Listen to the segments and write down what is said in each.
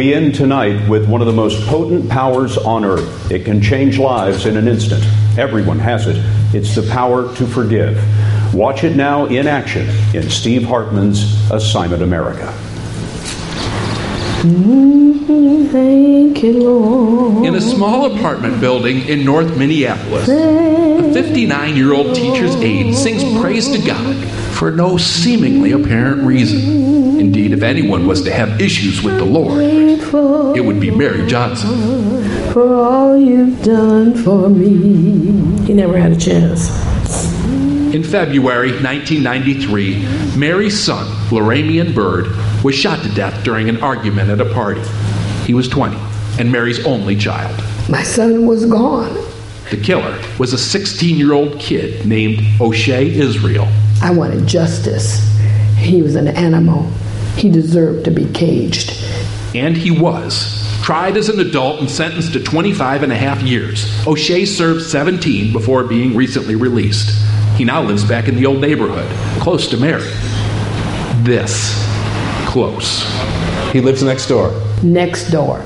We end tonight with one of the most potent powers on earth. It can change lives in an instant. Everyone has it. It's the power to forgive. Watch it now in action in Steve Hartman's Assignment America. Thank you, Lord. In a small apartment building in North Minneapolis, a 59 year old teacher's aide sings praise to God for no seemingly apparent reason. Indeed, if anyone was to have issues with the Lord, it would be Mary Johnson. For all you've done for me. He never had a chance. In February 1993, Mary's son, Laramiun Byrd, was shot to death during an argument at a party. He was 20 and Mary's only child. My son was gone. The killer was a 16 year old kid named O'Shea Israel. I wanted justice. He was an animal. He deserved to be caged. And he was. Tried as an adult and sentenced to 25 and a half years. O'Shea served 17 before being recently released. He now lives back in the old neighborhood, close to Mary. This close. He lives next door. Next door.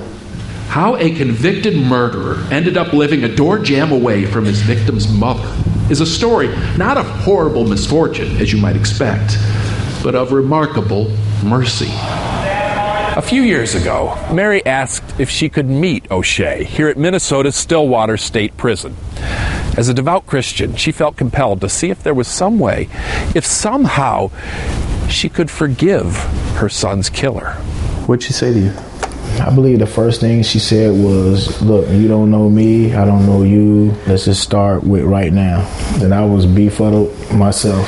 How a convicted murderer ended up living a door jam away from his victim's mother is a story not of horrible misfortune, as you might expect, but of remarkable mercy. A few years ago, Mary asked if she could meet O'Shea here at Minnesota's Stillwater State Prison. As a devout Christian, she felt compelled to see if there was some way, if somehow she could forgive her son's killer. What'd she say to you? I believe the first thing she said was, Look, you don't know me, I don't know you. Let's just start with right now. And I was befuddled myself.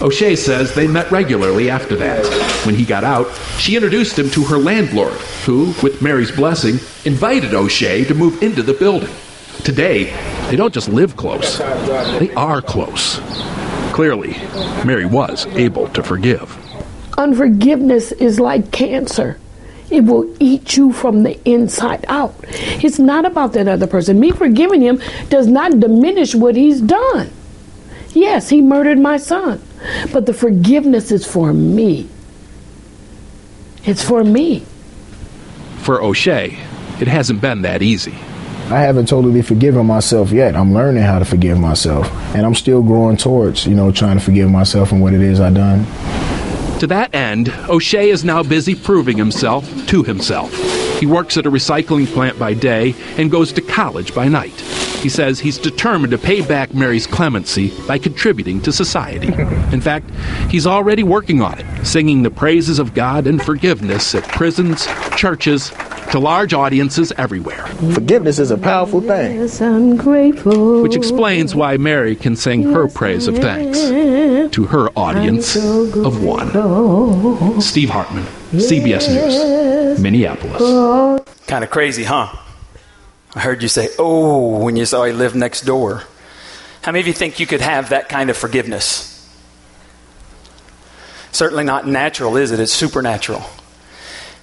O'Shea says they met regularly after that. When he got out, she introduced him to her landlord, who, with Mary's blessing, invited O'Shea to move into the building. Today, they don't just live close, they are close. Clearly, Mary was able to forgive. Unforgiveness is like cancer. It will eat you from the inside out. It's not about that other person. Me forgiving him does not diminish what he's done. Yes, he murdered my son, but the forgiveness is for me. It's for me. For O'Shea, it hasn't been that easy. I haven't totally forgiven myself yet. I'm learning how to forgive myself. And I'm still growing towards, you know, trying to forgive myself and what it is I've done. To that end, O'Shea is now busy proving himself to himself. He works at a recycling plant by day and goes to college by night. He says he's determined to pay back Mary's clemency by contributing to society. In fact, he's already working on it, singing the praises of God and forgiveness at prisons, churches, to large audiences everywhere. Forgiveness is a powerful thing. Yes, I'm grateful. Which explains why Mary can sing her praise of thanks to her audience of one. Steve Hartman, CBS News, Minneapolis. Kind of crazy, huh? I heard you say, oh, when you saw he lived next door. How many of you think you could have that kind of forgiveness? Certainly not natural, is it? It's supernatural.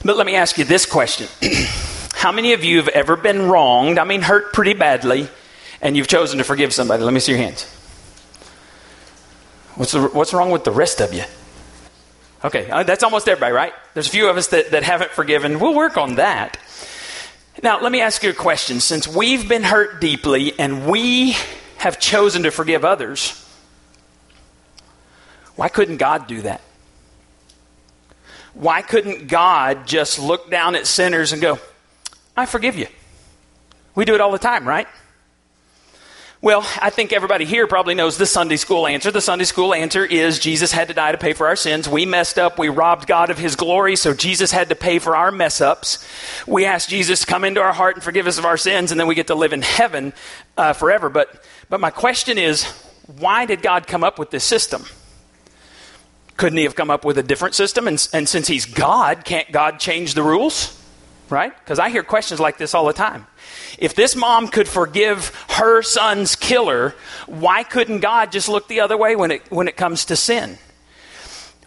But let me ask you this question How many of you have ever been wronged, I mean, hurt pretty badly, and you've chosen to forgive somebody? Let me see your hands. What's, the, what's wrong with the rest of you? Okay, uh, that's almost everybody, right? There's a few of us that, that haven't forgiven. We'll work on that. Now, let me ask you a question. Since we've been hurt deeply and we have chosen to forgive others, why couldn't God do that? Why couldn't God just look down at sinners and go, I forgive you? We do it all the time, right? Well, I think everybody here probably knows the Sunday school answer. The Sunday school answer is Jesus had to die to pay for our sins. We messed up. We robbed God of his glory, so Jesus had to pay for our mess ups. We asked Jesus to come into our heart and forgive us of our sins, and then we get to live in heaven uh, forever. But, but my question is why did God come up with this system? Couldn't he have come up with a different system? And, and since he's God, can't God change the rules? Right? Because I hear questions like this all the time. If this mom could forgive her son's killer, why couldn't God just look the other way when it, when it comes to sin?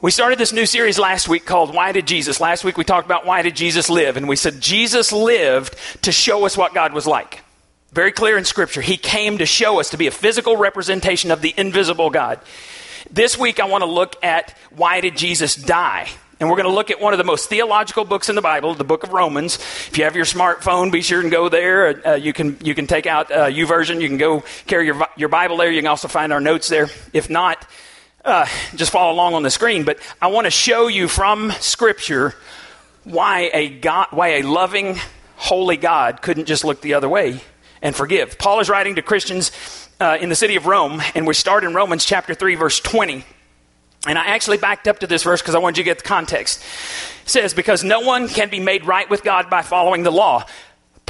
We started this new series last week called Why Did Jesus? Last week we talked about why did Jesus live? And we said Jesus lived to show us what God was like. Very clear in Scripture. He came to show us to be a physical representation of the invisible God. This week I want to look at why did Jesus die? And we're going to look at one of the most theological books in the Bible, the book of Romans. If you have your smartphone, be sure and go there. Uh, you, can, you can take out uh, version. You can go carry your, your Bible there. You can also find our notes there. If not, uh, just follow along on the screen. But I want to show you from Scripture why a, God, why a loving, holy God couldn't just look the other way and forgive. Paul is writing to Christians uh, in the city of Rome, and we start in Romans chapter 3, verse 20. And I actually backed up to this verse because I wanted you to get the context. It says, Because no one can be made right with God by following the law.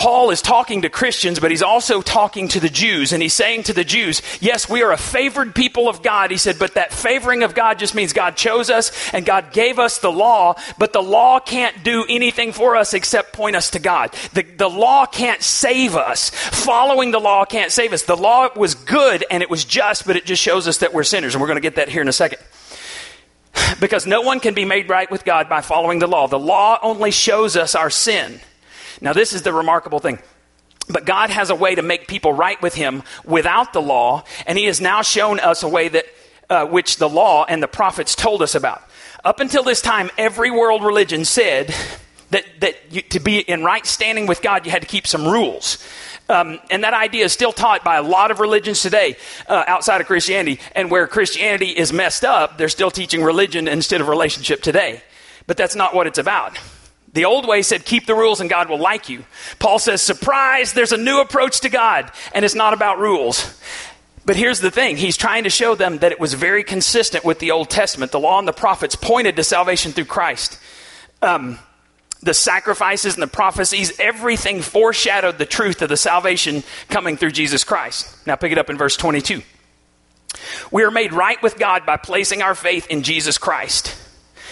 Paul is talking to Christians, but he's also talking to the Jews. And he's saying to the Jews, Yes, we are a favored people of God. He said, But that favoring of God just means God chose us and God gave us the law, but the law can't do anything for us except point us to God. The, the law can't save us. Following the law can't save us. The law was good and it was just, but it just shows us that we're sinners. And we're going to get that here in a second. Because no one can be made right with God by following the law. The law only shows us our sin. Now, this is the remarkable thing. But God has a way to make people right with Him without the law, and He has now shown us a way that uh, which the law and the prophets told us about. Up until this time, every world religion said that, that you, to be in right standing with God, you had to keep some rules. Um, and that idea is still taught by a lot of religions today uh, outside of Christianity. And where Christianity is messed up, they're still teaching religion instead of relationship today. But that's not what it's about. The old way said, keep the rules and God will like you. Paul says, surprise, there's a new approach to God, and it's not about rules. But here's the thing he's trying to show them that it was very consistent with the Old Testament. The law and the prophets pointed to salvation through Christ. Um, the sacrifices and the prophecies, everything foreshadowed the truth of the salvation coming through Jesus Christ. Now pick it up in verse 22. We are made right with God by placing our faith in Jesus Christ.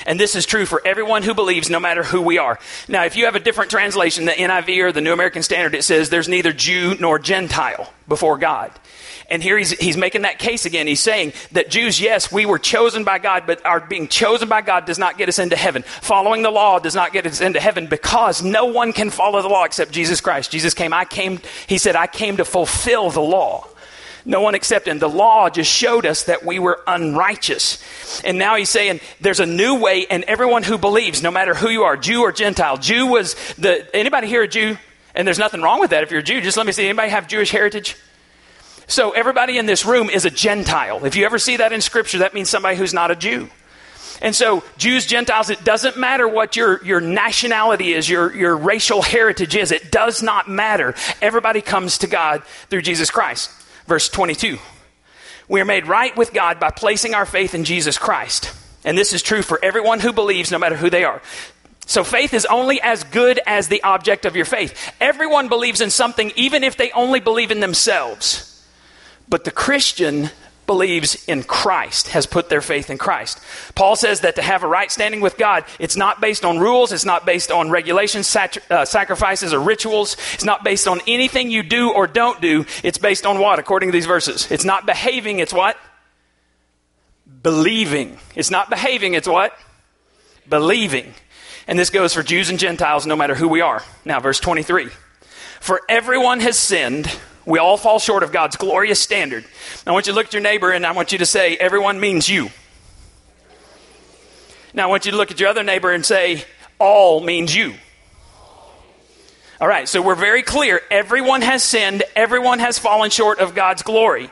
And this is true for everyone who believes, no matter who we are. Now, if you have a different translation, the NIV or the New American Standard, it says there's neither Jew nor Gentile before God. And here he's, he's making that case again. He's saying that Jews, yes, we were chosen by God, but our being chosen by God does not get us into heaven. Following the law does not get us into heaven because no one can follow the law except Jesus Christ. Jesus came, I came, he said, I came to fulfill the law. No one except him. The law just showed us that we were unrighteous. And now he's saying there's a new way, and everyone who believes, no matter who you are, Jew or Gentile, Jew was the, anybody here a Jew? And there's nothing wrong with that if you're a Jew. Just let me see, anybody have Jewish heritage? So everybody in this room is a Gentile. If you ever see that in Scripture, that means somebody who's not a Jew. And so, Jews, Gentiles, it doesn't matter what your, your nationality is, your, your racial heritage is. It does not matter. Everybody comes to God through Jesus Christ. Verse 22. We are made right with God by placing our faith in Jesus Christ. And this is true for everyone who believes, no matter who they are. So faith is only as good as the object of your faith. Everyone believes in something, even if they only believe in themselves. But the Christian believes in Christ, has put their faith in Christ. Paul says that to have a right standing with God, it's not based on rules, it's not based on regulations, sat- uh, sacrifices, or rituals. It's not based on anything you do or don't do. It's based on what, according to these verses? It's not behaving, it's what? Believing. It's not behaving, it's what? Believing. And this goes for Jews and Gentiles, no matter who we are. Now, verse 23. For everyone has sinned we all fall short of God's glorious standard. I want you to look at your neighbor and I want you to say, everyone means you. Now I want you to look at your other neighbor and say, all means you. All right, so we're very clear. Everyone has sinned, everyone has fallen short of God's glory.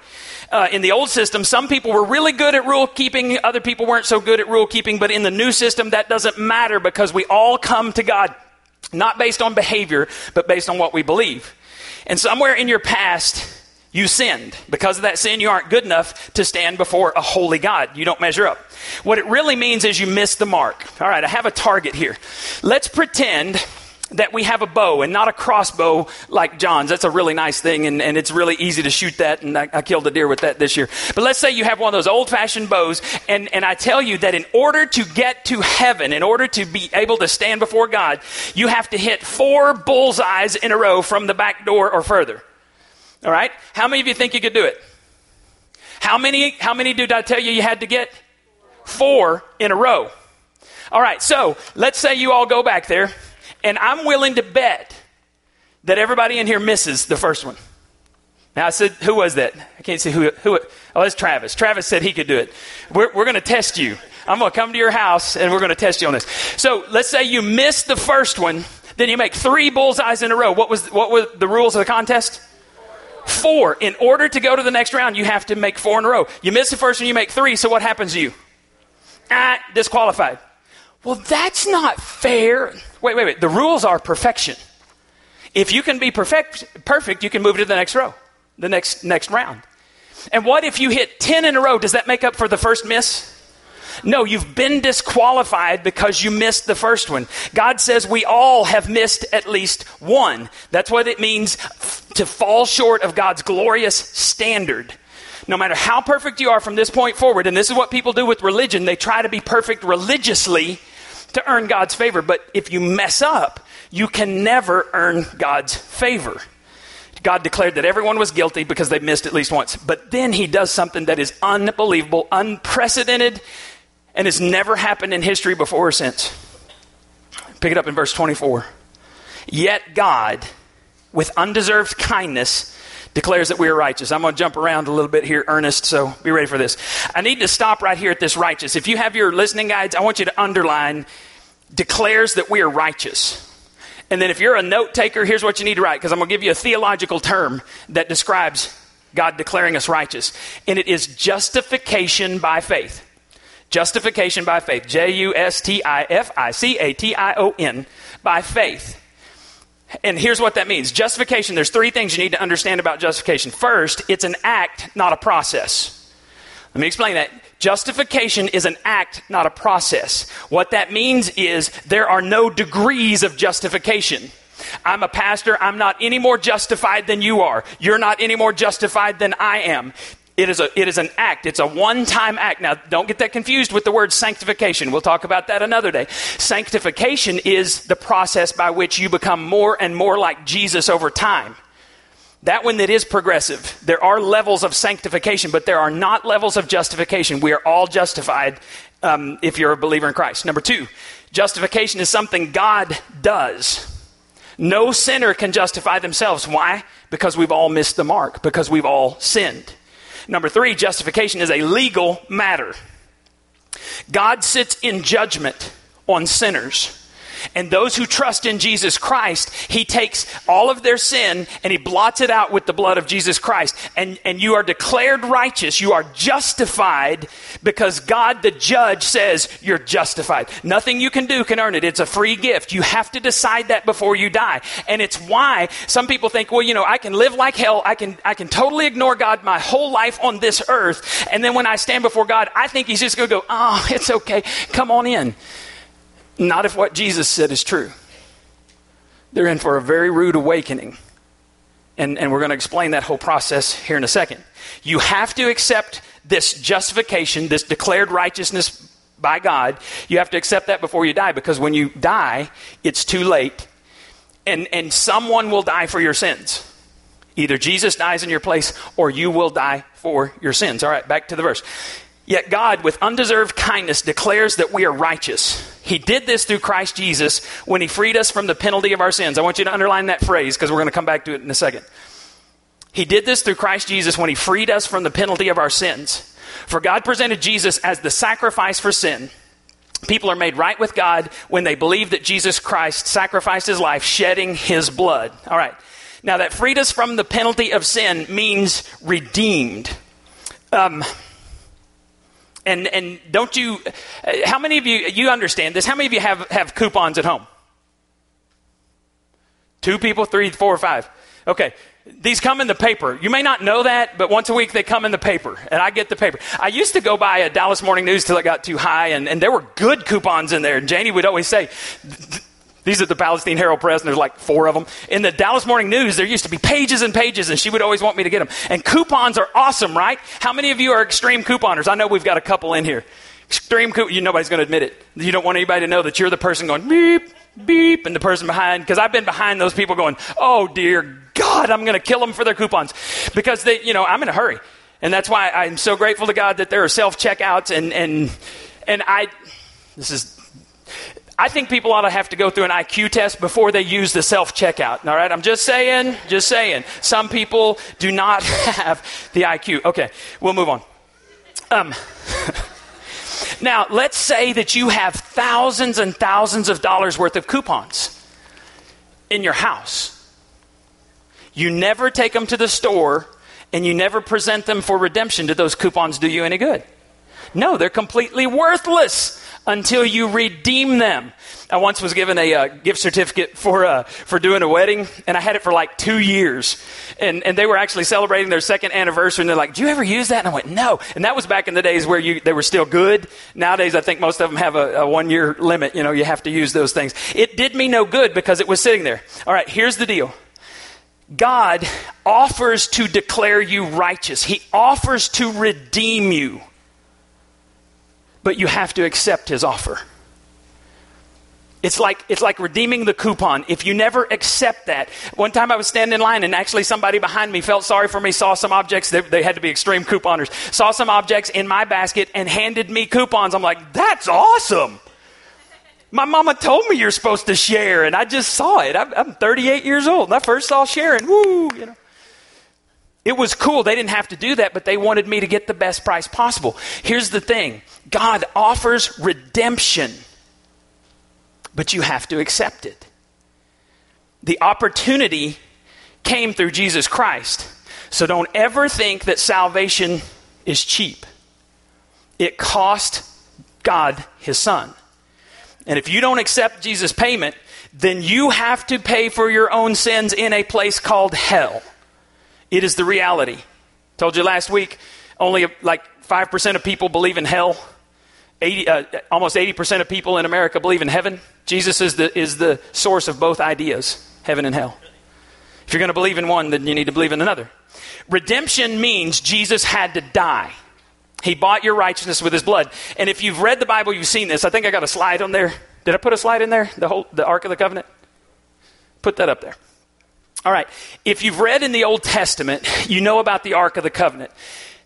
Uh, in the old system, some people were really good at rule keeping, other people weren't so good at rule keeping, but in the new system, that doesn't matter because we all come to God not based on behavior, but based on what we believe. And somewhere in your past, you sinned. Because of that sin, you aren't good enough to stand before a holy God. You don't measure up. What it really means is you missed the mark. All right, I have a target here. Let's pretend that we have a bow and not a crossbow like John's. That's a really nice thing, and, and it's really easy to shoot that, and I, I, killed a deer with that this year. But let's say you have one of those old fashioned bows, and, and I tell you that in order to get to heaven, in order to be able to stand before God, you have to hit four bullseyes in a row from the back door or further. All right? How many of you think you could do it? How many, how many did I tell you you had to get? Four in a row. All right, so let's say you all go back there and I'm willing to bet that everybody in here misses the first one. Now, I said, who was that? I can't see who. who oh, it's Travis. Travis said he could do it. We're, we're going to test you. I'm going to come to your house and we're going to test you on this. So let's say you missed the first one, then you make three bullseyes in a row. What was what were the rules of the contest? Four. In order to go to the next round, you have to make four in a row. You miss the first one, you make three. So what happens to you? Ah, disqualified. Well, that's not fair. Wait, wait, wait. The rules are perfection. If you can be perfect, perfect, you can move to the next row, the next next round. And what if you hit 10 in a row? Does that make up for the first miss? No, you've been disqualified because you missed the first one. God says we all have missed at least one. That's what it means to fall short of God's glorious standard. No matter how perfect you are from this point forward, and this is what people do with religion, they try to be perfect religiously to earn God's favor. But if you mess up, you can never earn God's favor. God declared that everyone was guilty because they missed at least once. But then he does something that is unbelievable, unprecedented, and has never happened in history before or since. Pick it up in verse 24. Yet God, with undeserved kindness, declares that we are righteous. I'm going to jump around a little bit here, Ernest, so be ready for this. I need to stop right here at this righteous. If you have your listening guides, I want you to underline declares that we are righteous. And then if you're a note taker, here's what you need to write, because I'm going to give you a theological term that describes God declaring us righteous. And it is justification by faith. Justification by faith. J U S T I F I C A T I O N. By faith. And here's what that means justification, there's three things you need to understand about justification. First, it's an act, not a process. Let me explain that. Justification is an act, not a process. What that means is there are no degrees of justification. I'm a pastor. I'm not any more justified than you are. You're not any more justified than I am. It is, a, it is an act. It's a one time act. Now, don't get that confused with the word sanctification. We'll talk about that another day. Sanctification is the process by which you become more and more like Jesus over time. That one that is progressive. There are levels of sanctification, but there are not levels of justification. We are all justified um, if you're a believer in Christ. Number two, justification is something God does. No sinner can justify themselves. Why? Because we've all missed the mark, because we've all sinned. Number three, justification is a legal matter. God sits in judgment on sinners. And those who trust in Jesus Christ, He takes all of their sin and He blots it out with the blood of Jesus Christ. And, and you are declared righteous. You are justified because God, the judge, says you're justified. Nothing you can do can earn it. It's a free gift. You have to decide that before you die. And it's why some people think, well, you know, I can live like hell. I can, I can totally ignore God my whole life on this earth. And then when I stand before God, I think He's just going to go, oh, it's okay. Come on in. Not if what Jesus said is true. They're in for a very rude awakening. And, and we're going to explain that whole process here in a second. You have to accept this justification, this declared righteousness by God. You have to accept that before you die because when you die, it's too late. And, and someone will die for your sins. Either Jesus dies in your place or you will die for your sins. All right, back to the verse. Yet God, with undeserved kindness, declares that we are righteous. He did this through Christ Jesus when He freed us from the penalty of our sins. I want you to underline that phrase because we're going to come back to it in a second. He did this through Christ Jesus when He freed us from the penalty of our sins. For God presented Jesus as the sacrifice for sin. People are made right with God when they believe that Jesus Christ sacrificed His life, shedding His blood. All right. Now, that freed us from the penalty of sin means redeemed. Um, and, and don't you, uh, how many of you, you understand this, how many of you have, have coupons at home? Two people, three, four, five. Okay. These come in the paper. You may not know that, but once a week they come in the paper, and I get the paper. I used to go buy a Dallas Morning News till it got too high, and, and there were good coupons in there. And Janie would always say, these are the Palestine Herald Press, and there's like four of them. In the Dallas Morning News, there used to be pages and pages, and she would always want me to get them. And coupons are awesome, right? How many of you are extreme couponers? I know we've got a couple in here. Extreme coupon, you, nobody's going to admit it. You don't want anybody to know that you're the person going beep, beep, and the person behind, because I've been behind those people going, oh dear God, I'm going to kill them for their coupons. Because they, you know, I'm in a hurry. And that's why I'm so grateful to God that there are self checkouts and, and, and I, this is I think people ought to have to go through an IQ test before they use the self checkout. All right, I'm just saying, just saying. Some people do not have the IQ. Okay, we'll move on. Um, Now, let's say that you have thousands and thousands of dollars worth of coupons in your house. You never take them to the store and you never present them for redemption. Do those coupons do you any good? No, they're completely worthless until you redeem them. I once was given a uh, gift certificate for uh, for doing a wedding, and I had it for like two years. And and they were actually celebrating their second anniversary, and they're like, "Do you ever use that?" And I went, "No." And that was back in the days where you they were still good. Nowadays, I think most of them have a, a one year limit. You know, you have to use those things. It did me no good because it was sitting there. All right, here's the deal. God offers to declare you righteous. He offers to redeem you. But you have to accept his offer. It's like, it's like redeeming the coupon. If you never accept that, one time I was standing in line and actually somebody behind me felt sorry for me, saw some objects, they, they had to be extreme couponers, saw some objects in my basket and handed me coupons. I'm like, that's awesome. My mama told me you're supposed to share, and I just saw it. I'm, I'm 38 years old, and I first saw sharing. Woo, you know. It was cool. They didn't have to do that, but they wanted me to get the best price possible. Here's the thing God offers redemption but you have to accept it. The opportunity came through Jesus Christ. So don't ever think that salvation is cheap. It cost God his son. And if you don't accept Jesus' payment, then you have to pay for your own sins in a place called hell. It is the reality. Told you last week, only like 5% of people believe in hell. 80, uh, almost 80% of people in America believe in heaven. Jesus is the, is the source of both ideas, heaven and hell. If you're going to believe in one, then you need to believe in another. Redemption means Jesus had to die. He bought your righteousness with his blood. And if you've read the Bible, you've seen this. I think I got a slide on there. Did I put a slide in there? The whole the Ark of the Covenant? Put that up there. All right. If you've read in the Old Testament, you know about the Ark of the Covenant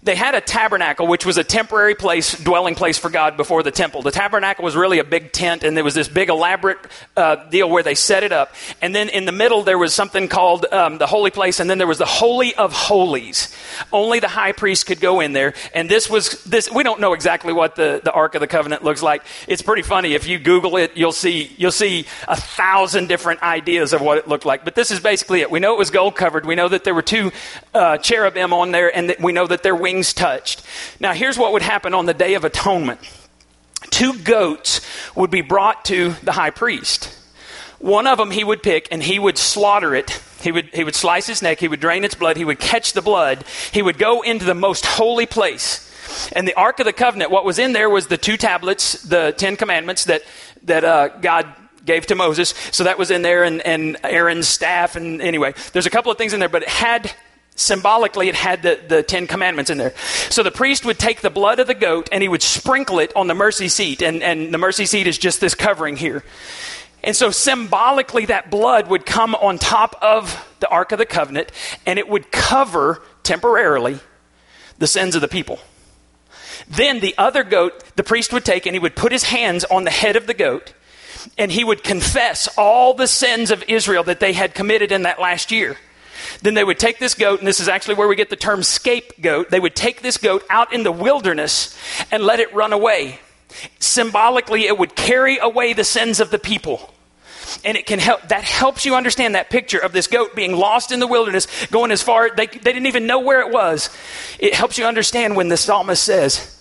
they had a tabernacle, which was a temporary place, dwelling place for God before the temple. The tabernacle was really a big tent, and there was this big elaborate uh, deal where they set it up. And then in the middle, there was something called um, the holy place, and then there was the holy of holies. Only the high priest could go in there. And this was this. We don't know exactly what the, the Ark of the Covenant looks like. It's pretty funny. If you Google it, you'll see you'll see a thousand different ideas of what it looked like. But this is basically it. We know it was gold covered. We know that there were two uh, cherubim on there, and we know that their wings wings touched. Now, here's what would happen on the Day of Atonement two goats would be brought to the high priest. One of them he would pick and he would slaughter it. He would, he would slice his neck, he would drain its blood, he would catch the blood, he would go into the most holy place. And the Ark of the Covenant, what was in there was the two tablets, the Ten Commandments that, that uh, God gave to Moses. So that was in there, and, and Aaron's staff. And anyway, there's a couple of things in there, but it had symbolically it had the, the Ten Commandments in there. So the priest would take the blood of the goat and he would sprinkle it on the mercy seat. And, and the mercy seat is just this covering here. And so symbolically, that blood would come on top of the Ark of the Covenant and it would cover temporarily the sins of the people. Then the other goat, the priest would take and he would put his hands on the head of the goat and he would confess all the sins of Israel that they had committed in that last year. Then they would take this goat, and this is actually where we get the term scapegoat. They would take this goat out in the wilderness and let it run away. Symbolically, it would carry away the sins of the people. And it can help, that helps you understand that picture of this goat being lost in the wilderness, going as far, they, they didn't even know where it was. It helps you understand when the psalmist says,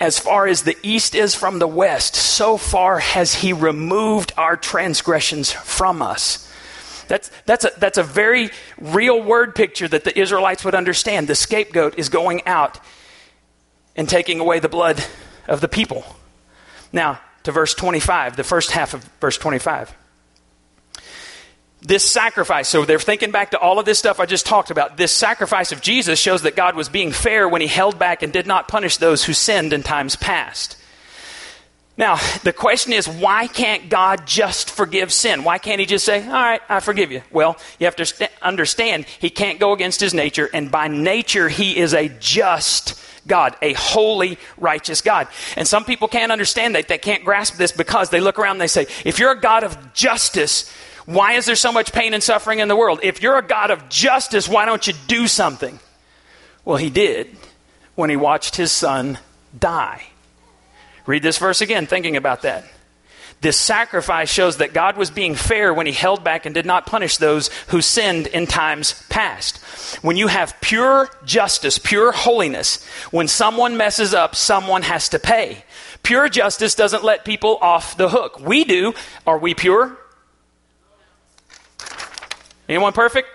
as far as the east is from the west, so far has he removed our transgressions from us. That's, that's, a, that's a very real word picture that the Israelites would understand. The scapegoat is going out and taking away the blood of the people. Now, to verse 25, the first half of verse 25. This sacrifice, so they're thinking back to all of this stuff I just talked about. This sacrifice of Jesus shows that God was being fair when he held back and did not punish those who sinned in times past. Now, the question is, why can't God just forgive sin? Why can't He just say, All right, I forgive you? Well, you have to st- understand, He can't go against His nature, and by nature, He is a just God, a holy, righteous God. And some people can't understand that. They can't grasp this because they look around and they say, If you're a God of justice, why is there so much pain and suffering in the world? If you're a God of justice, why don't you do something? Well, He did when He watched His Son die. Read this verse again, thinking about that. This sacrifice shows that God was being fair when he held back and did not punish those who sinned in times past. When you have pure justice, pure holiness, when someone messes up, someone has to pay. Pure justice doesn't let people off the hook. We do. Are we pure? Anyone perfect?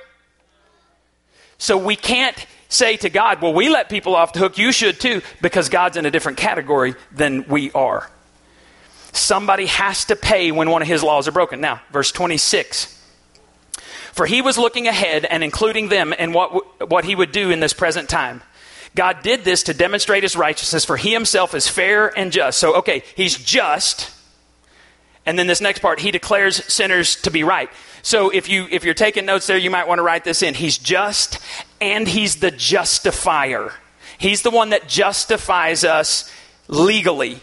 So we can't say to God, well, we let people off the hook, you should too, because God's in a different category than we are. Somebody has to pay when one of his laws are broken. Now, verse 26. For he was looking ahead and including them in what, what he would do in this present time. God did this to demonstrate his righteousness, for he himself is fair and just. So, okay, he's just. And then this next part, he declares sinners to be right. So if you if you're taking notes there, you might want to write this in. He's just and he's the justifier. He's the one that justifies us legally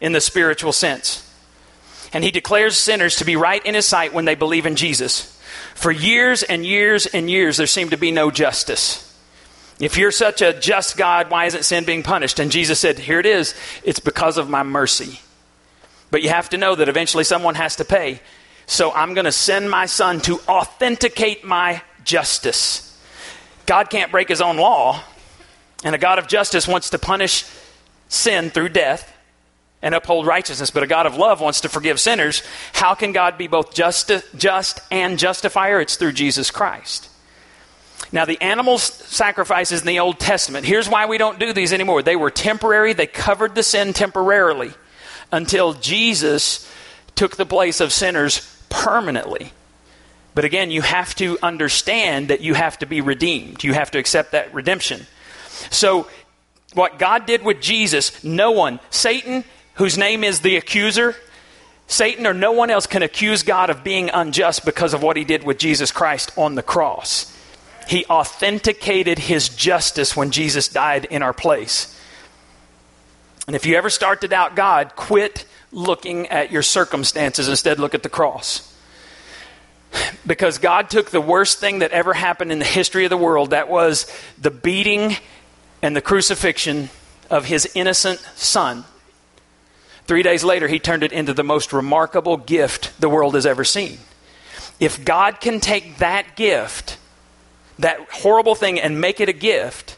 in the spiritual sense. And he declares sinners to be right in his sight when they believe in Jesus. For years and years and years, there seemed to be no justice. If you're such a just God, why isn't sin being punished? And Jesus said, Here it is. It's because of my mercy. But you have to know that eventually someone has to pay. So I'm going to send my son to authenticate my justice. God can't break his own law, and a God of justice wants to punish sin through death and uphold righteousness, but a God of love wants to forgive sinners. How can God be both just, just and justifier? It's through Jesus Christ. Now, the animal sacrifices in the Old Testament, here's why we don't do these anymore. They were temporary, they covered the sin temporarily until Jesus took the place of sinners permanently. But again, you have to understand that you have to be redeemed. You have to accept that redemption. So, what God did with Jesus, no one, Satan, whose name is the accuser, Satan or no one else can accuse God of being unjust because of what he did with Jesus Christ on the cross. He authenticated his justice when Jesus died in our place. And if you ever start to doubt God, quit looking at your circumstances. Instead, look at the cross. Because God took the worst thing that ever happened in the history of the world that was the beating and the crucifixion of his innocent son Three days later, he turned it into the most remarkable gift the world has ever seen. If God can take that gift, that horrible thing, and make it a gift,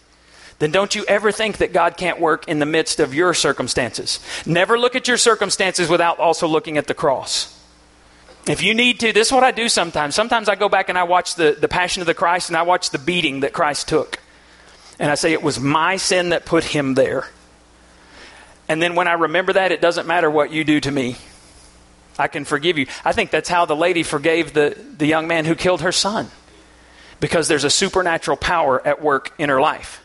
then don't you ever think that God can't work in the midst of your circumstances. Never look at your circumstances without also looking at the cross. If you need to, this is what I do sometimes. Sometimes I go back and I watch the, the Passion of the Christ and I watch the beating that Christ took. And I say, it was my sin that put him there. And then when I remember that, it doesn't matter what you do to me. I can forgive you. I think that's how the lady forgave the, the young man who killed her son. Because there's a supernatural power at work in her life.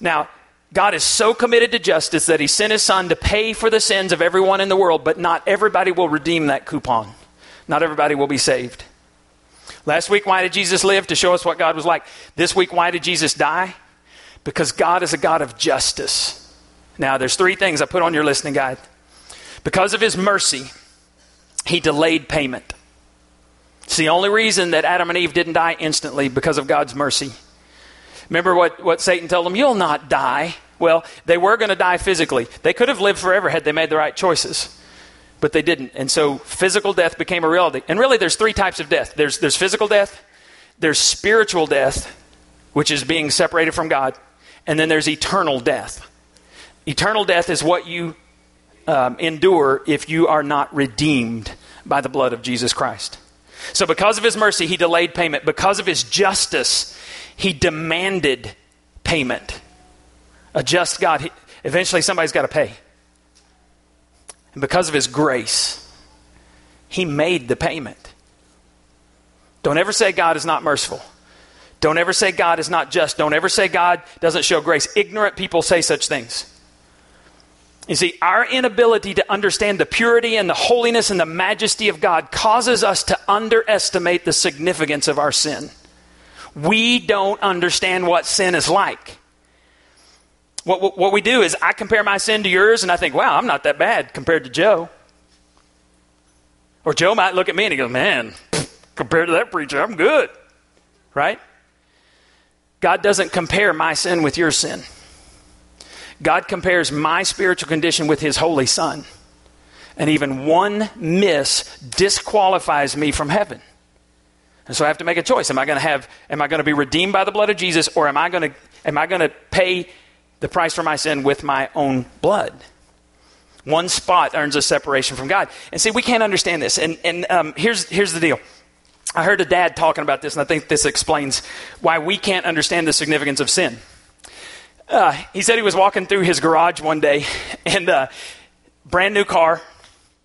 Now, God is so committed to justice that he sent his son to pay for the sins of everyone in the world, but not everybody will redeem that coupon. Not everybody will be saved. Last week, why did Jesus live? To show us what God was like. This week, why did Jesus die? Because God is a God of justice. Now, there's three things I put on your listening guide. Because of his mercy, he delayed payment. It's the only reason that Adam and Eve didn't die instantly because of God's mercy. Remember what, what Satan told them? You'll not die. Well, they were going to die physically. They could have lived forever had they made the right choices, but they didn't. And so physical death became a reality. And really, there's three types of death there's, there's physical death, there's spiritual death, which is being separated from God, and then there's eternal death. Eternal death is what you um, endure if you are not redeemed by the blood of Jesus Christ. So, because of his mercy, he delayed payment. Because of his justice, he demanded payment. A just God, he, eventually somebody's got to pay. And because of his grace, he made the payment. Don't ever say God is not merciful. Don't ever say God is not just. Don't ever say God doesn't show grace. Ignorant people say such things. You see, our inability to understand the purity and the holiness and the majesty of God causes us to underestimate the significance of our sin. We don't understand what sin is like. What, what, what, we do is I compare my sin to yours and I think, wow, I'm not that bad compared to Joe. Or Joe might look at me and he goes, man, compared to that preacher, I'm good. Right? God doesn't compare my sin with your sin. God compares my spiritual condition with his holy son. And even one miss disqualifies me from heaven. And so I have to make a choice. Am I going to have am I going to be redeemed by the blood of Jesus or am I going to am I going to pay the price for my sin with my own blood? One spot earns a separation from God. And see, we can't understand this. And, and um, here's, here's the deal. I heard a dad talking about this, and I think this explains why we can't understand the significance of sin. Uh, he said he was walking through his garage one day, and uh, brand new car.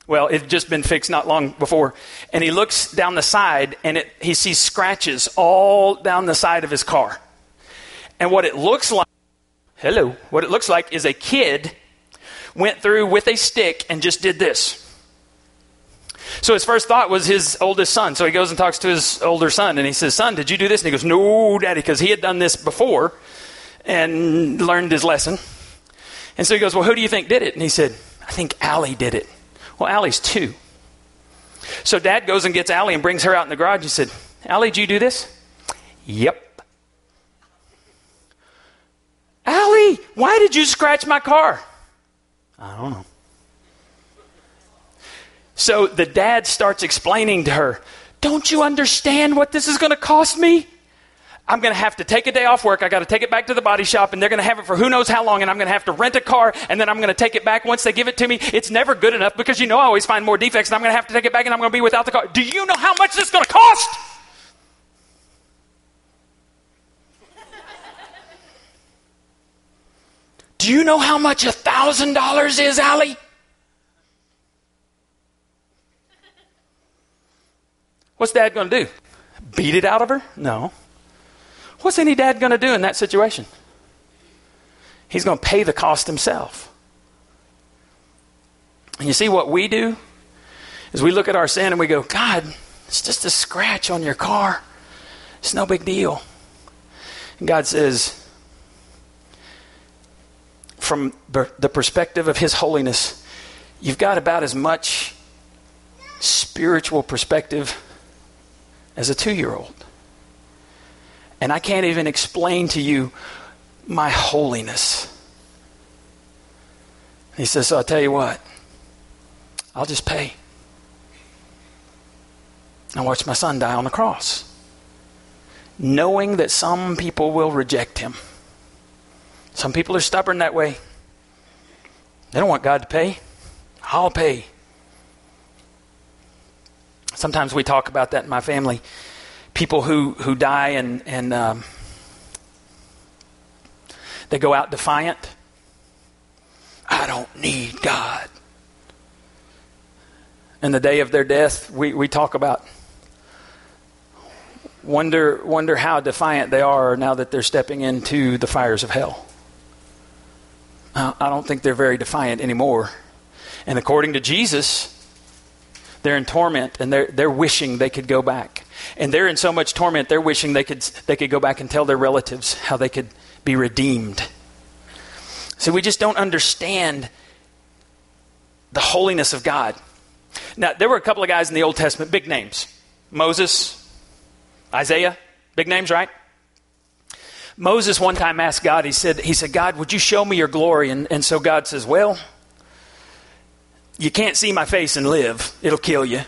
Well, it had just been fixed not long before. And he looks down the side, and it, he sees scratches all down the side of his car. And what it looks like, hello, what it looks like is a kid went through with a stick and just did this. So his first thought was his oldest son. So he goes and talks to his older son and he says, Son, did you do this? And he goes, No, daddy, because he had done this before and learned his lesson. And so he goes, Well, who do you think did it? And he said, I think Allie did it. Well, Allie's two. So dad goes and gets Allie and brings her out in the garage. He said, Allie, did you do this? Yep. Allie, why did you scratch my car? I don't know. So the dad starts explaining to her, Don't you understand what this is going to cost me? I'm going to have to take a day off work. I got to take it back to the body shop, and they're going to have it for who knows how long, and I'm going to have to rent a car, and then I'm going to take it back once they give it to me. It's never good enough because you know I always find more defects, and I'm going to have to take it back, and I'm going to be without the car. Do you know how much this is going to cost? Do you know how much a thousand dollars is, Allie? What's dad going to do? Beat it out of her? No. What's any dad going to do in that situation? He's going to pay the cost himself. And you see what we do is we look at our sin and we go, God, it's just a scratch on your car. It's no big deal. And God says, from the perspective of His holiness, you've got about as much spiritual perspective as a two year old. And I can't even explain to you my holiness. He says, So I'll tell you what, I'll just pay. I watch my son die on the cross, knowing that some people will reject him. Some people are stubborn that way. They don't want God to pay. I'll pay. Sometimes we talk about that in my family. People who, who die and, and um, they go out defiant. I don't need God. And the day of their death, we, we talk about wonder wonder how defiant they are now that they're stepping into the fires of hell. I don't think they're very defiant anymore. And according to Jesus, they're in torment and they're, they're wishing they could go back. And they're in so much torment, they're wishing they could, they could go back and tell their relatives how they could be redeemed. So we just don't understand the holiness of God. Now, there were a couple of guys in the Old Testament, big names Moses, Isaiah, big names, right? Moses one time asked God, he said, he said, God, would you show me your glory? And, and so God says, Well, you can't see my face and live. It'll kill you.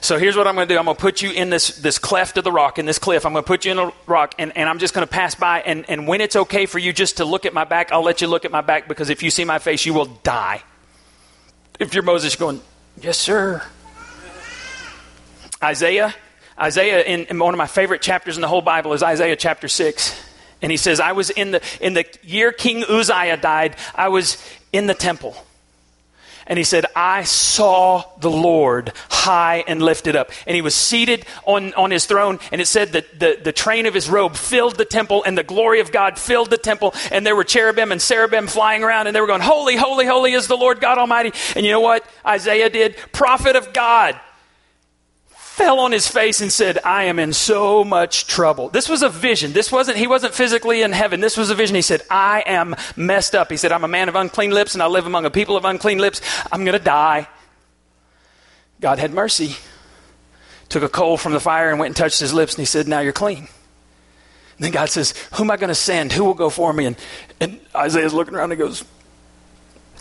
So here's what I'm going to do. I'm going to put you in this, this cleft of the rock, in this cliff. I'm going to put you in a rock, and, and I'm just going to pass by. And, and when it's okay for you just to look at my back, I'll let you look at my back because if you see my face, you will die. If you're Moses, going, Yes, sir. Isaiah Isaiah, in, in, one of my favorite chapters in the whole Bible, is Isaiah chapter 6. And he says, I was in the, in the year King Uzziah died, I was in the temple. And he said, I saw the Lord high and lifted up. And he was seated on, on his throne. And it said that the, the train of his robe filled the temple, and the glory of God filled the temple. And there were cherubim and seraphim flying around, and they were going, Holy, holy, holy is the Lord God Almighty. And you know what Isaiah did? Prophet of God fell on his face and said, I am in so much trouble. This was a vision. This wasn't, he wasn't physically in heaven. This was a vision. He said, I am messed up. He said, I'm a man of unclean lips and I live among a people of unclean lips. I'm going to die. God had mercy. Took a coal from the fire and went and touched his lips and he said, Now you're clean. And then God says, Who am I going to send? Who will go for me? And, and Isaiah's looking around and goes,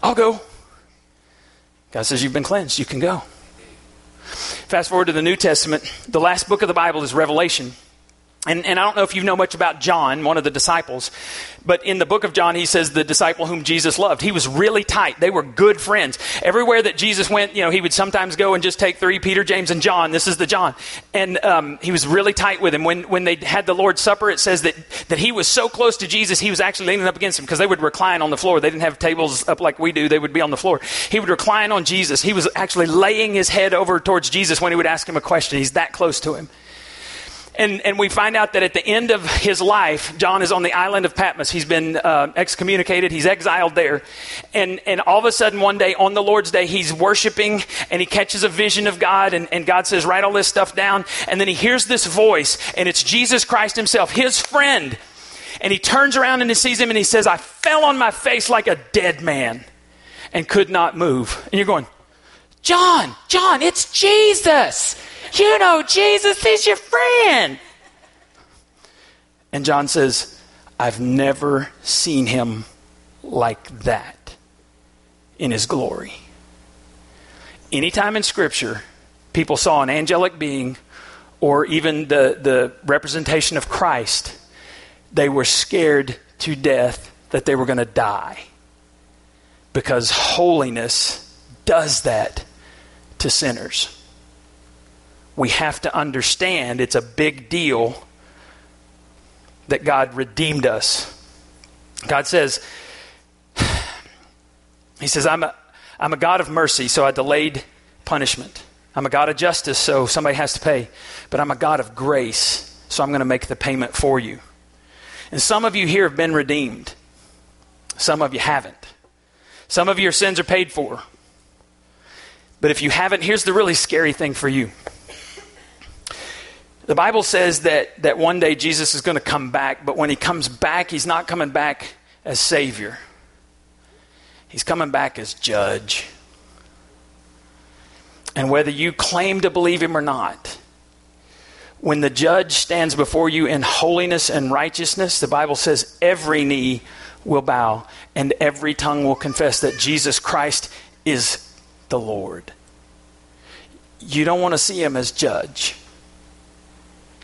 I'll go. God says, You've been cleansed. You can go. Fast forward to the New Testament. The last book of the Bible is Revelation. And, and I don't know if you know much about John, one of the disciples, but in the book of John, he says the disciple whom Jesus loved. He was really tight. They were good friends. Everywhere that Jesus went, you know, he would sometimes go and just take three Peter, James, and John. This is the John. And um, he was really tight with him. When, when they had the Lord's Supper, it says that, that he was so close to Jesus, he was actually leaning up against him because they would recline on the floor. They didn't have tables up like we do, they would be on the floor. He would recline on Jesus. He was actually laying his head over towards Jesus when he would ask him a question. He's that close to him. And, and we find out that at the end of his life, John is on the island of Patmos. He's been uh, excommunicated, he's exiled there. And, and all of a sudden, one day, on the Lord's Day, he's worshiping and he catches a vision of God. And, and God says, Write all this stuff down. And then he hears this voice, and it's Jesus Christ himself, his friend. And he turns around and he sees him and he says, I fell on my face like a dead man and could not move. And you're going, John, John, it's Jesus. You know, Jesus is your friend. And John says, I've never seen him like that in his glory. Anytime in Scripture, people saw an angelic being or even the, the representation of Christ, they were scared to death that they were going to die. Because holiness does that to sinners we have to understand it's a big deal that God redeemed us. God says, He says, I'm a, I'm a God of mercy, so I delayed punishment. I'm a God of justice, so somebody has to pay. But I'm a God of grace, so I'm going to make the payment for you. And some of you here have been redeemed, some of you haven't. Some of your sins are paid for. But if you haven't, here's the really scary thing for you. The Bible says that, that one day Jesus is going to come back, but when he comes back, he's not coming back as Savior. He's coming back as Judge. And whether you claim to believe him or not, when the judge stands before you in holiness and righteousness, the Bible says every knee will bow and every tongue will confess that Jesus Christ is the Lord. You don't want to see him as judge.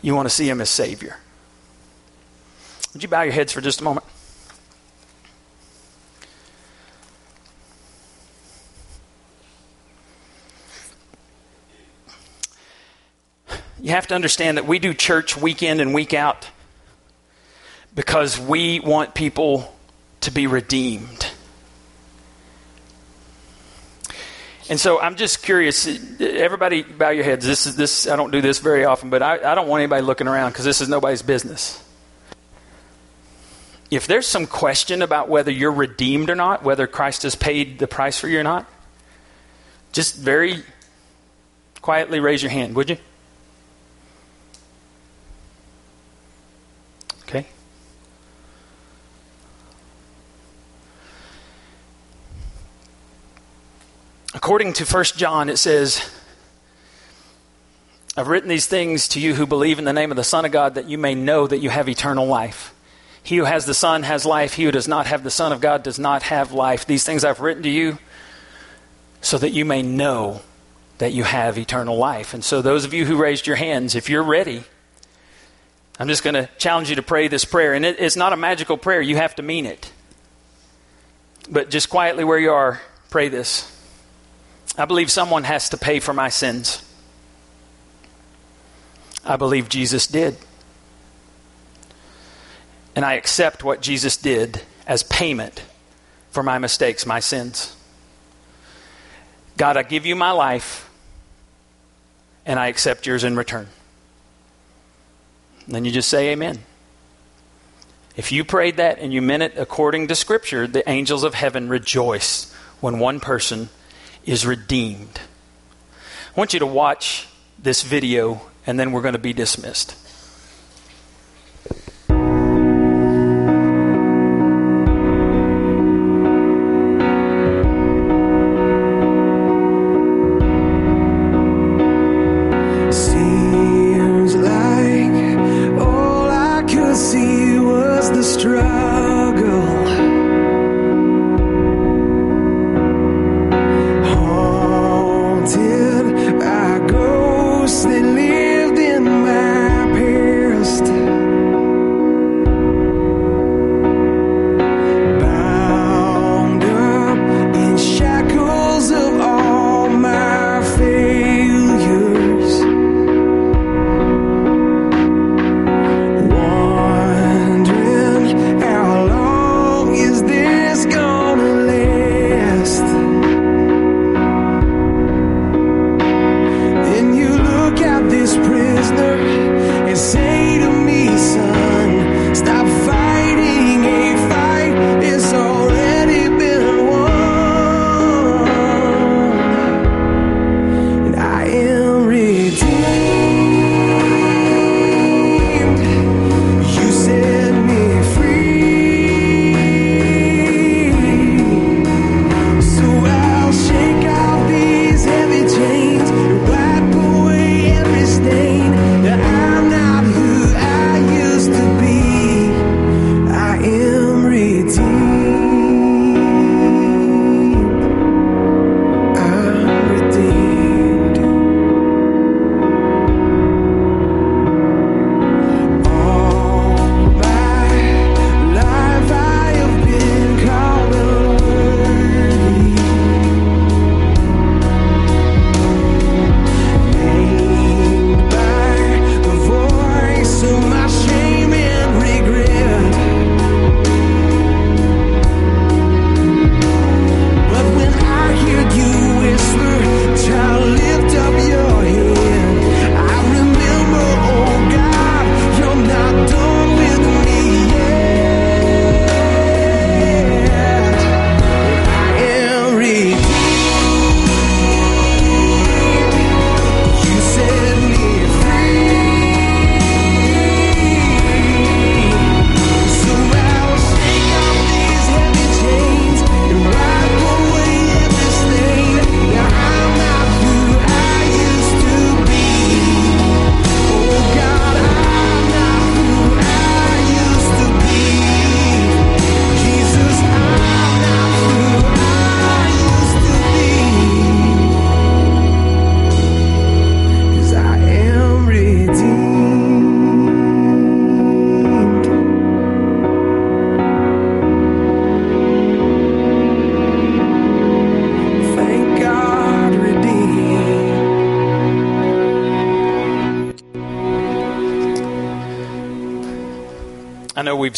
You want to see him as Savior. Would you bow your heads for just a moment? You have to understand that we do church week in and week out because we want people to be redeemed. And so I'm just curious. Everybody, bow your heads. This is this. I don't do this very often, but I, I don't want anybody looking around because this is nobody's business. If there's some question about whether you're redeemed or not, whether Christ has paid the price for you or not, just very quietly raise your hand, would you? Okay. According to 1 John, it says, I've written these things to you who believe in the name of the Son of God that you may know that you have eternal life. He who has the Son has life. He who does not have the Son of God does not have life. These things I've written to you so that you may know that you have eternal life. And so, those of you who raised your hands, if you're ready, I'm just going to challenge you to pray this prayer. And it, it's not a magical prayer, you have to mean it. But just quietly where you are, pray this. I believe someone has to pay for my sins. I believe Jesus did. And I accept what Jesus did as payment for my mistakes, my sins. God, I give you my life, and I accept yours in return. And then you just say amen. If you prayed that and you meant it according to Scripture, the angels of heaven rejoice when one person is redeemed. I want you to watch this video, and then we're going to be dismissed.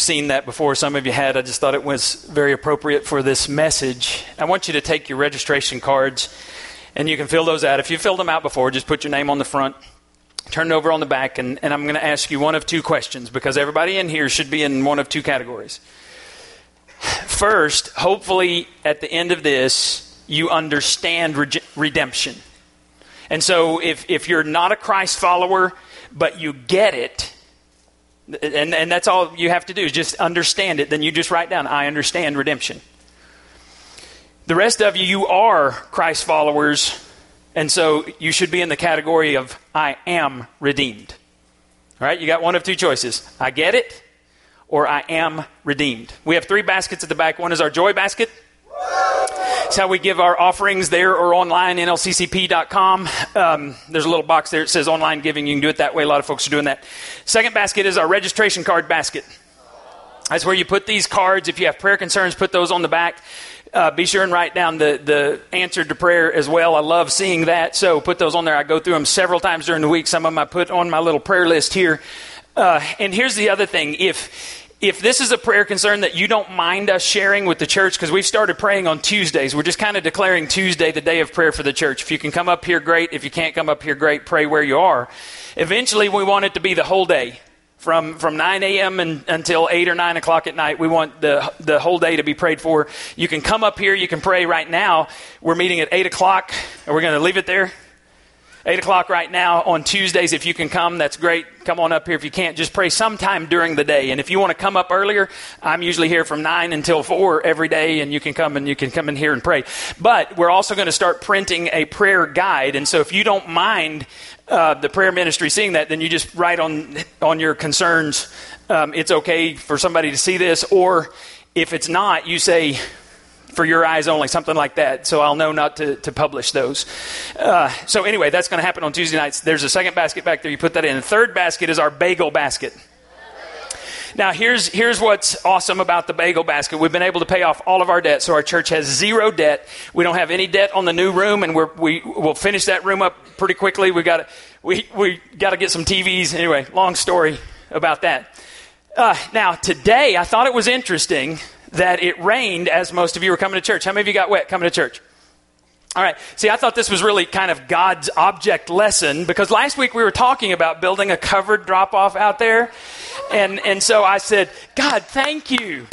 Seen that before. Some of you had. I just thought it was very appropriate for this message. I want you to take your registration cards and you can fill those out. If you filled them out before, just put your name on the front, turn it over on the back, and, and I'm going to ask you one of two questions because everybody in here should be in one of two categories. First, hopefully at the end of this, you understand re- redemption. And so if, if you're not a Christ follower, but you get it, and, and that's all you have to do is just understand it. Then you just write down, I understand redemption. The rest of you, you are Christ followers, and so you should be in the category of I am redeemed. All right, you got one of two choices I get it, or I am redeemed. We have three baskets at the back. One is our joy basket. It's how we give our offerings there or online, nlccp.com. Um, there's a little box there that says online giving. You can do it that way. A lot of folks are doing that. Second basket is our registration card basket. That's where you put these cards. If you have prayer concerns, put those on the back. Uh, be sure and write down the, the answer to prayer as well. I love seeing that. So put those on there. I go through them several times during the week. Some of them I put on my little prayer list here. Uh, and here's the other thing. If if this is a prayer concern that you don't mind us sharing with the church, because we've started praying on Tuesdays, we're just kind of declaring Tuesday the day of prayer for the church. If you can come up here, great. If you can't come up here, great. Pray where you are. Eventually, we want it to be the whole day. From, from 9 a.m. And, until 8 or 9 o'clock at night, we want the, the whole day to be prayed for. You can come up here, you can pray right now. We're meeting at 8 o'clock. Are we going to leave it there? 8 o'clock right now on Tuesdays. If you can come, that's great. Come on up here. If you can't, just pray sometime during the day. And if you want to come up earlier, I'm usually here from 9 until 4 every day, and you can come and you can come in here and pray. But we're also going to start printing a prayer guide. And so if you don't mind uh, the prayer ministry seeing that, then you just write on, on your concerns. Um, it's okay for somebody to see this. Or if it's not, you say, for your eyes only, something like that. So I'll know not to, to publish those. Uh, so anyway, that's going to happen on Tuesday nights. There's a second basket back there. You put that in. The third basket is our bagel basket. Now, here's, here's what's awesome about the bagel basket. We've been able to pay off all of our debt, so our church has zero debt. We don't have any debt on the new room, and we're, we will finish that room up pretty quickly. We got we we got to get some TVs. Anyway, long story about that. Uh, now, today, I thought it was interesting that it rained as most of you were coming to church. How many of you got wet coming to church? All right. See, I thought this was really kind of God's object lesson because last week we were talking about building a covered drop off out there. And, and so I said, God, thank you.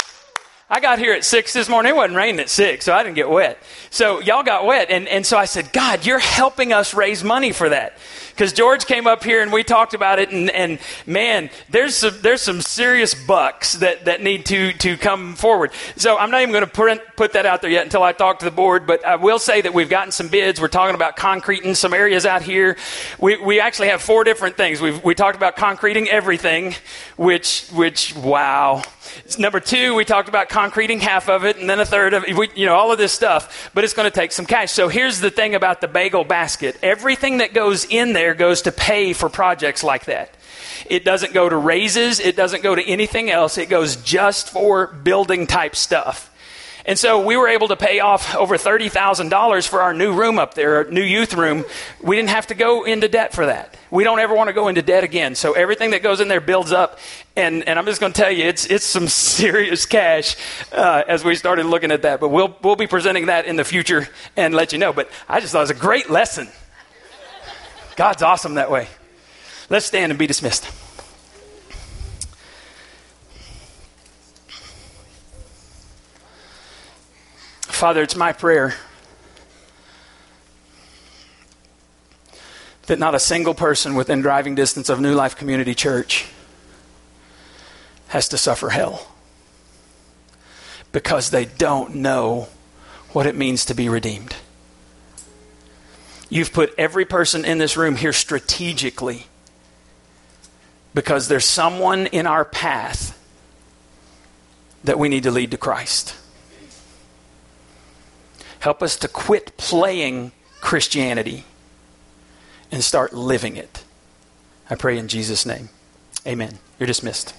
I got here at six this morning. It wasn't raining at six, so I didn't get wet. So y'all got wet. And, and so I said, God, you're helping us raise money for that because George came up here and we talked about it, and, and man, there's some, there's some serious bucks that, that need to, to come forward. So I'm not even going to put, that out there yet until I talk to the board, but I will say that we've gotten some bids. We're talking about concreting some areas out here. We, we actually have four different things. We've, we talked about concreting everything, which, which, wow. Number two, we talked about concreting half of it, and then a third of it, you know, all of this stuff, but it's going to take some cash. So here's the thing about the bagel basket everything that goes in there goes to pay for projects like that. It doesn't go to raises, it doesn't go to anything else, it goes just for building type stuff. And so we were able to pay off over $30,000 for our new room up there, our new youth room. We didn't have to go into debt for that. We don't ever want to go into debt again. So everything that goes in there builds up. And, and I'm just going to tell you, it's, it's some serious cash uh, as we started looking at that. But we'll, we'll be presenting that in the future and let you know. But I just thought it was a great lesson. God's awesome that way. Let's stand and be dismissed. Father, it's my prayer that not a single person within driving distance of New Life Community Church has to suffer hell because they don't know what it means to be redeemed. You've put every person in this room here strategically because there's someone in our path that we need to lead to Christ. Help us to quit playing Christianity and start living it. I pray in Jesus' name. Amen. You're dismissed.